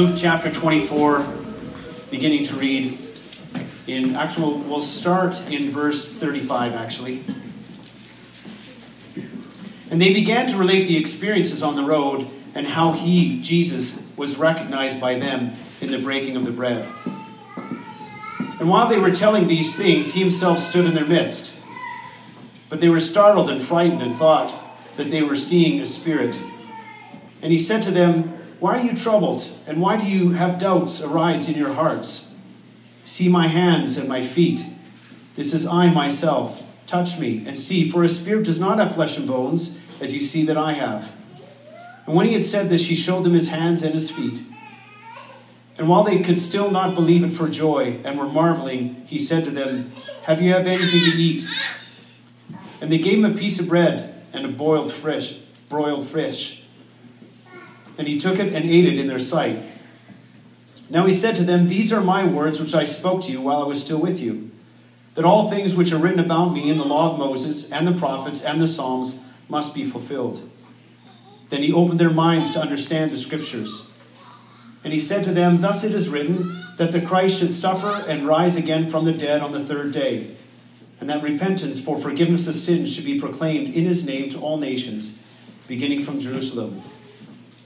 Luke chapter 24, beginning to read. In actual, we'll start in verse 35 actually. And they began to relate the experiences on the road and how he, Jesus, was recognized by them in the breaking of the bread. And while they were telling these things, he himself stood in their midst. But they were startled and frightened and thought that they were seeing a spirit. And he said to them, Why are you troubled? And why do you have doubts arise in your hearts? See my hands and my feet. This is I myself. Touch me and see, for a spirit does not have flesh and bones, as you see that I have. And when he had said this, he showed them his hands and his feet. And while they could still not believe it for joy and were marveling, he said to them, Have you have anything to eat? And they gave him a piece of bread and a boiled fish, broiled fish. And he took it and ate it in their sight. Now he said to them, These are my words which I spoke to you while I was still with you, that all things which are written about me in the law of Moses and the prophets and the Psalms must be fulfilled. Then he opened their minds to understand the scriptures. And he said to them, Thus it is written that the Christ should suffer and rise again from the dead on the third day, and that repentance for forgiveness of sins should be proclaimed in his name to all nations, beginning from Jerusalem.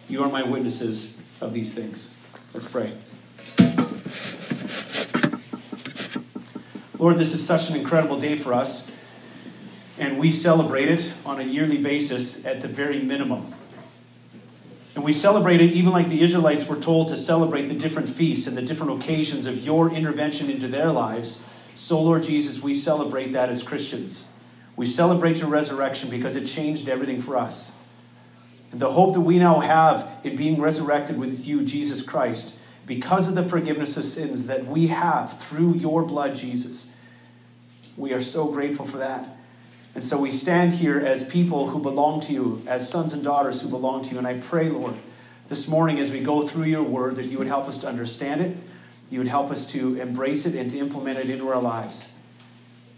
You are my witnesses of these things. Let's pray. Lord, this is such an incredible day for us, and we celebrate it on a yearly basis at the very minimum. And we celebrate it even like the Israelites were told to celebrate the different feasts and the different occasions of your intervention into their lives. So, Lord Jesus, we celebrate that as Christians. We celebrate your resurrection because it changed everything for us. And the hope that we now have in being resurrected with you, Jesus Christ, because of the forgiveness of sins that we have through your blood, Jesus. We are so grateful for that. And so we stand here as people who belong to you, as sons and daughters who belong to you. And I pray, Lord, this morning as we go through your word, that you would help us to understand it, you would help us to embrace it and to implement it into our lives.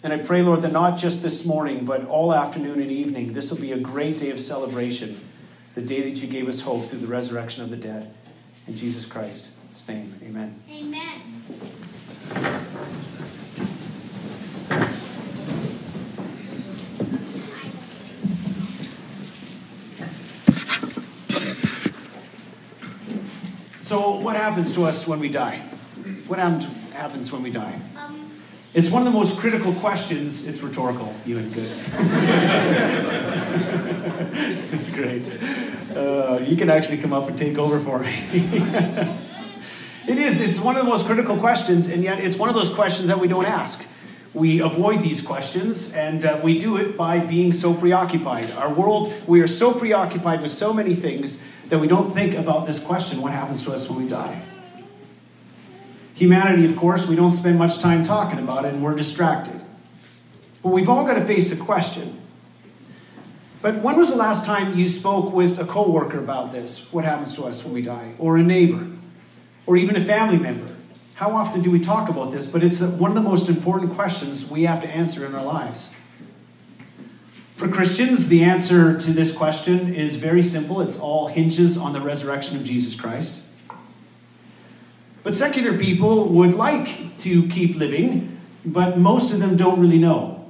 And I pray, Lord, that not just this morning, but all afternoon and evening, this will be a great day of celebration, the day that you gave us hope through the resurrection of the dead. In Jesus Christ's name, amen. Amen. So, what happens to us when we die? What happens happens when we die? It's one of the most critical questions. It's rhetorical. You and good. it's great. Uh, you can actually come up and take over for me. it is. It's one of the most critical questions, and yet it's one of those questions that we don't ask. We avoid these questions, and uh, we do it by being so preoccupied. Our world, we are so preoccupied with so many things that we don't think about this question what happens to us when we die? Humanity, of course, we don't spend much time talking about it and we're distracted. But we've all got to face the question. But when was the last time you spoke with a coworker about this? What happens to us when we die? Or a neighbor? Or even a family member? How often do we talk about this? But it's one of the most important questions we have to answer in our lives. For Christians, the answer to this question is very simple. It's all hinges on the resurrection of Jesus Christ. But secular people would like to keep living, but most of them don't really know.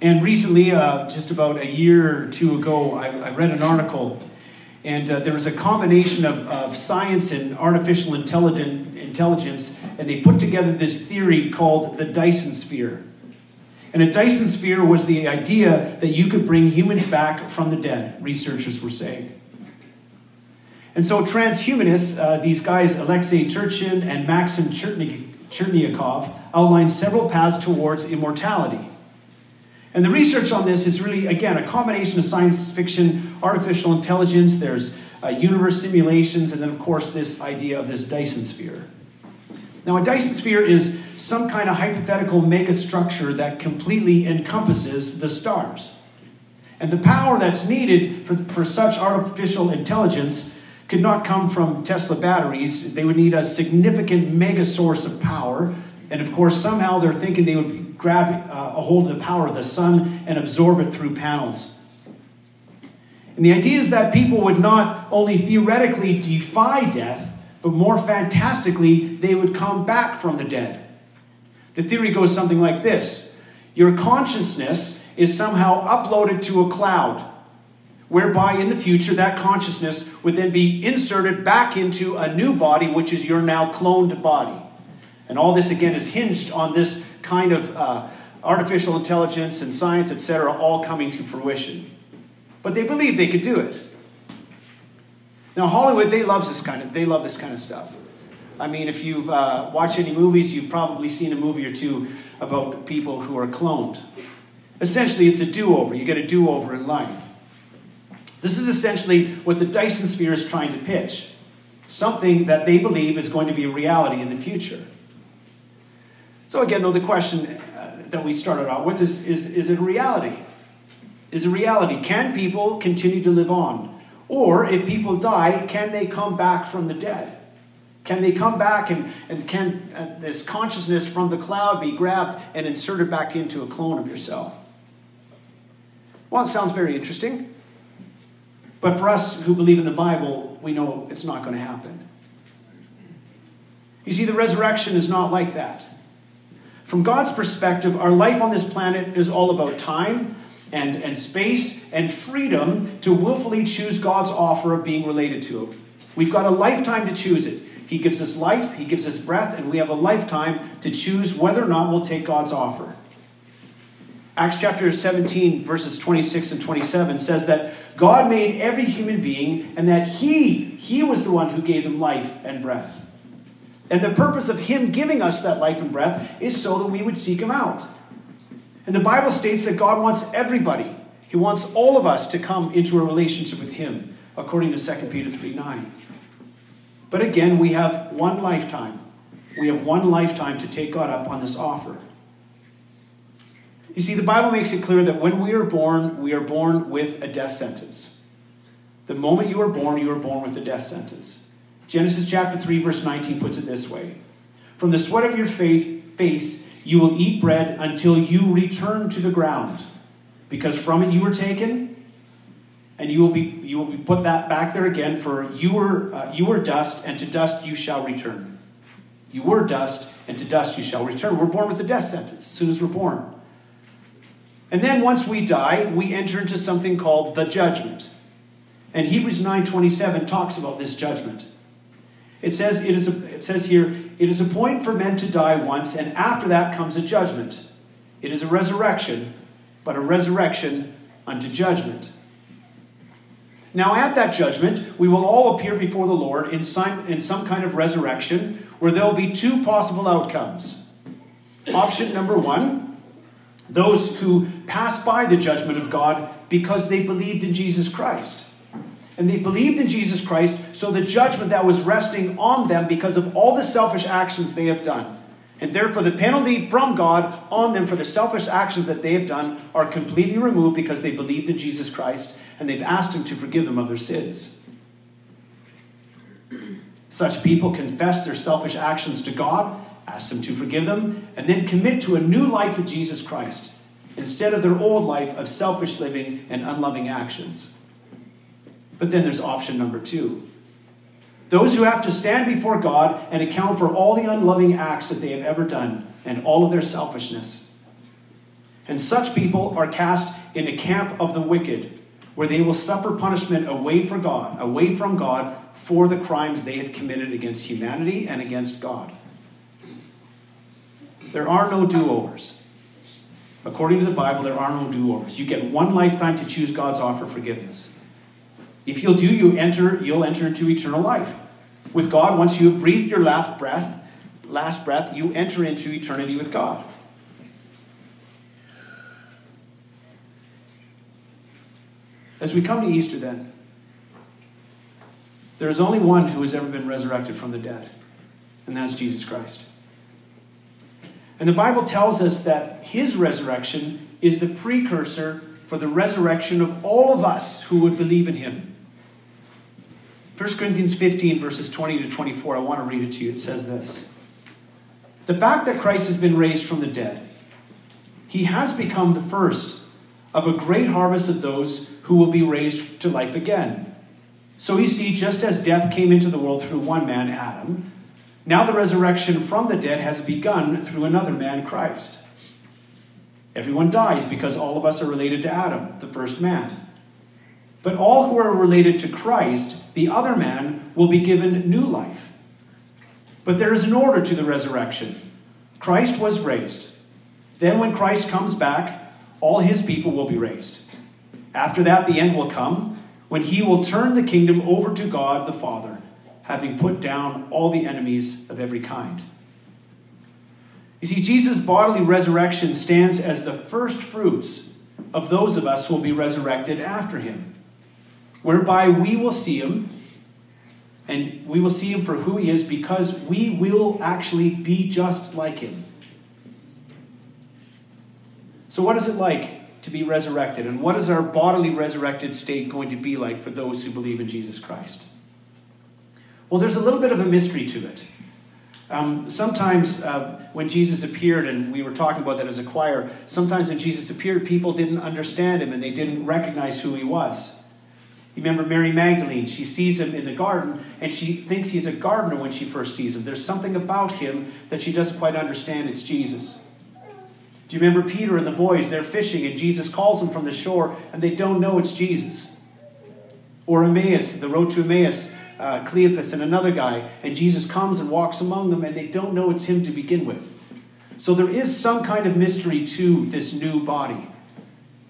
And recently, uh, just about a year or two ago, I, I read an article, and uh, there was a combination of, of science and artificial intelligent, intelligence, and they put together this theory called the Dyson sphere. And a Dyson sphere was the idea that you could bring humans back from the dead, researchers were saying. And so transhumanists, uh, these guys, Alexei Turchin and Maxim Cherny- Cherniakov, outline several paths towards immortality. And the research on this is really, again, a combination of science fiction, artificial intelligence, there's uh, universe simulations, and then, of course, this idea of this Dyson sphere. Now, a Dyson sphere is some kind of hypothetical megastructure that completely encompasses the stars. And the power that's needed for, for such artificial intelligence could not come from Tesla batteries. They would need a significant mega source of power. And of course, somehow they're thinking they would grab uh, a hold of the power of the sun and absorb it through panels. And the idea is that people would not only theoretically defy death, but more fantastically, they would come back from the dead. The theory goes something like this Your consciousness is somehow uploaded to a cloud, whereby in the future that consciousness would then be inserted back into a new body, which is your now cloned body. And all this, again, is hinged on this kind of uh, artificial intelligence and science, etc., all coming to fruition. But they believe they could do it. Now, Hollywood, they love this kind of, they love this kind of stuff. I mean, if you've uh, watched any movies, you've probably seen a movie or two about people who are cloned. Essentially, it's a do over. You get a do over in life. This is essentially what the Dyson sphere is trying to pitch something that they believe is going to be a reality in the future. So, again, though, the question uh, that we started out with is, is is it a reality? Is a reality? Can people continue to live on? Or if people die, can they come back from the dead? Can they come back and, and can uh, this consciousness from the cloud be grabbed and inserted back into a clone of yourself? Well, it sounds very interesting. But for us who believe in the Bible, we know it's not going to happen. You see, the resurrection is not like that. From God's perspective, our life on this planet is all about time and, and space and freedom to willfully choose God's offer of being related to Him. We've got a lifetime to choose it. He gives us life, He gives us breath, and we have a lifetime to choose whether or not we'll take God's offer. Acts chapter 17, verses 26 and 27 says that God made every human being and that He, He was the one who gave them life and breath. And the purpose of Him giving us that life and breath is so that we would seek Him out. And the Bible states that God wants everybody, He wants all of us to come into a relationship with Him, according to 2 Peter 3 9. But again, we have one lifetime. We have one lifetime to take God up on this offer. You see, the Bible makes it clear that when we are born, we are born with a death sentence. The moment you are born, you are born with a death sentence. Genesis chapter 3, verse 19 puts it this way From the sweat of your face, you will eat bread until you return to the ground, because from it you were taken, and you will be you will be put that back there again for you were uh, you were dust and to dust you shall return you were dust and to dust you shall return we're born with a death sentence as soon as we're born and then once we die we enter into something called the judgment. And hebrews 9.27 talks about this judgment. It says it is a, it says here it is appointed for men to die once and after that comes a judgment. It is a resurrection but a resurrection unto judgment. Now, at that judgment, we will all appear before the Lord in some, in some kind of resurrection where there will be two possible outcomes. Option number one those who pass by the judgment of God because they believed in Jesus Christ. And they believed in Jesus Christ, so the judgment that was resting on them because of all the selfish actions they have done. And therefore, the penalty from God on them for the selfish actions that they have done are completely removed because they believed in Jesus Christ and they've asked Him to forgive them of their sins. Such people confess their selfish actions to God, ask Him to forgive them, and then commit to a new life with Jesus Christ instead of their old life of selfish living and unloving actions. But then there's option number two those who have to stand before God and account for all the unloving acts that they have ever done and all of their selfishness. And such people are cast in the camp of the wicked where they will suffer punishment away from God, away from God for the crimes they have committed against humanity and against God. There are no do-overs. According to the Bible, there are no do-overs. You get one lifetime to choose God's offer of forgiveness. If you'll do, you enter, you'll enter into eternal life. With God, once you have breathed your last breath, last breath, you enter into eternity with God. As we come to Easter, then, there is only one who has ever been resurrected from the dead, and that's Jesus Christ. And the Bible tells us that his resurrection is the precursor for the resurrection of all of us who would believe in him. 1 Corinthians 15, verses 20 to 24, I want to read it to you. It says this The fact that Christ has been raised from the dead, he has become the first of a great harvest of those who will be raised to life again. So you see, just as death came into the world through one man, Adam, now the resurrection from the dead has begun through another man, Christ. Everyone dies because all of us are related to Adam, the first man. But all who are related to Christ, the other man, will be given new life. But there is an order to the resurrection. Christ was raised. Then, when Christ comes back, all his people will be raised. After that, the end will come when he will turn the kingdom over to God the Father, having put down all the enemies of every kind. You see, Jesus' bodily resurrection stands as the first fruits of those of us who will be resurrected after him, whereby we will see him, and we will see him for who he is because we will actually be just like him. So, what is it like to be resurrected? And what is our bodily resurrected state going to be like for those who believe in Jesus Christ? Well, there's a little bit of a mystery to it. Um, sometimes uh, when Jesus appeared, and we were talking about that as a choir, sometimes when Jesus appeared, people didn't understand him and they didn't recognize who he was. You remember Mary Magdalene? She sees him in the garden and she thinks he's a gardener when she first sees him. There's something about him that she doesn't quite understand. It's Jesus. Do you remember Peter and the boys? They're fishing and Jesus calls them from the shore and they don't know it's Jesus. Or Emmaus, the road to Emmaus uh, Cleopas and another guy, and Jesus comes and walks among them, and they don't know it's him to begin with. So there is some kind of mystery to this new body.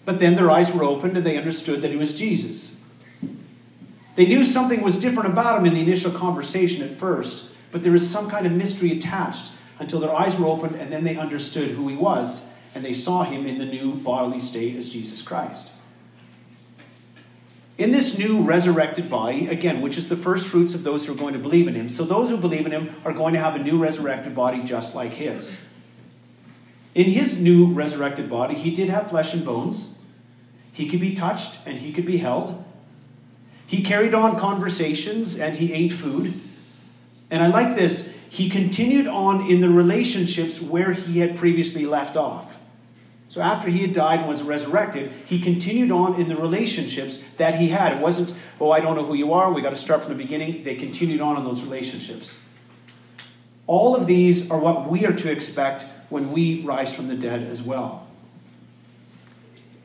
But then their eyes were opened and they understood that he was Jesus. They knew something was different about him in the initial conversation at first, but there is some kind of mystery attached until their eyes were opened and then they understood who he was and they saw him in the new bodily state as Jesus Christ. In this new resurrected body, again, which is the first fruits of those who are going to believe in him, so those who believe in him are going to have a new resurrected body just like his. In his new resurrected body, he did have flesh and bones. He could be touched and he could be held. He carried on conversations and he ate food. And I like this. He continued on in the relationships where he had previously left off. So after he had died and was resurrected, he continued on in the relationships that he had. It wasn't, oh, I don't know who you are, we got to start from the beginning. They continued on in those relationships. All of these are what we are to expect when we rise from the dead as well.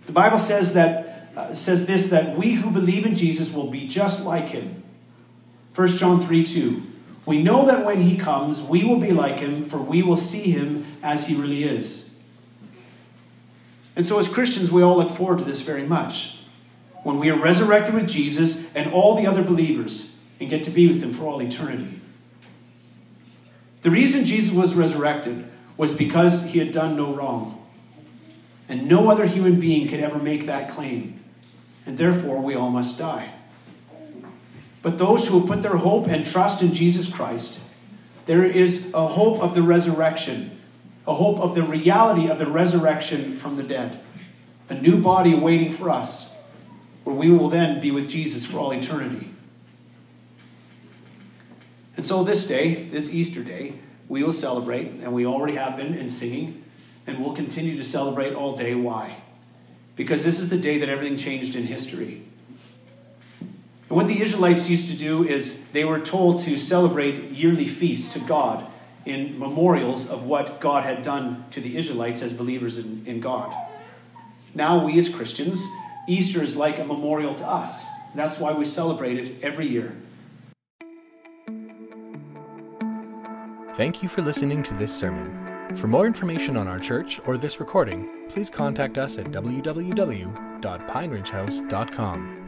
The Bible says that uh, says this that we who believe in Jesus will be just like him. 1 John 3 2. We know that when he comes, we will be like him, for we will see him as he really is. And so, as Christians, we all look forward to this very much. When we are resurrected with Jesus and all the other believers and get to be with Him for all eternity. The reason Jesus was resurrected was because He had done no wrong. And no other human being could ever make that claim. And therefore, we all must die. But those who have put their hope and trust in Jesus Christ, there is a hope of the resurrection a hope of the reality of the resurrection from the dead, a new body waiting for us, where we will then be with Jesus for all eternity. And so, this day, this Easter day, we will celebrate, and we already have been in singing, and we'll continue to celebrate all day. Why? Because this is the day that everything changed in history. And what the Israelites used to do is they were told to celebrate yearly feasts to God in memorials of what God had done to the Israelites as believers in, in God. Now, we as Christians, Easter is like a memorial to us. That's why we celebrate it every year. Thank you for listening to this sermon. For more information on our church or this recording, please contact us at www.pineridgehouse.com.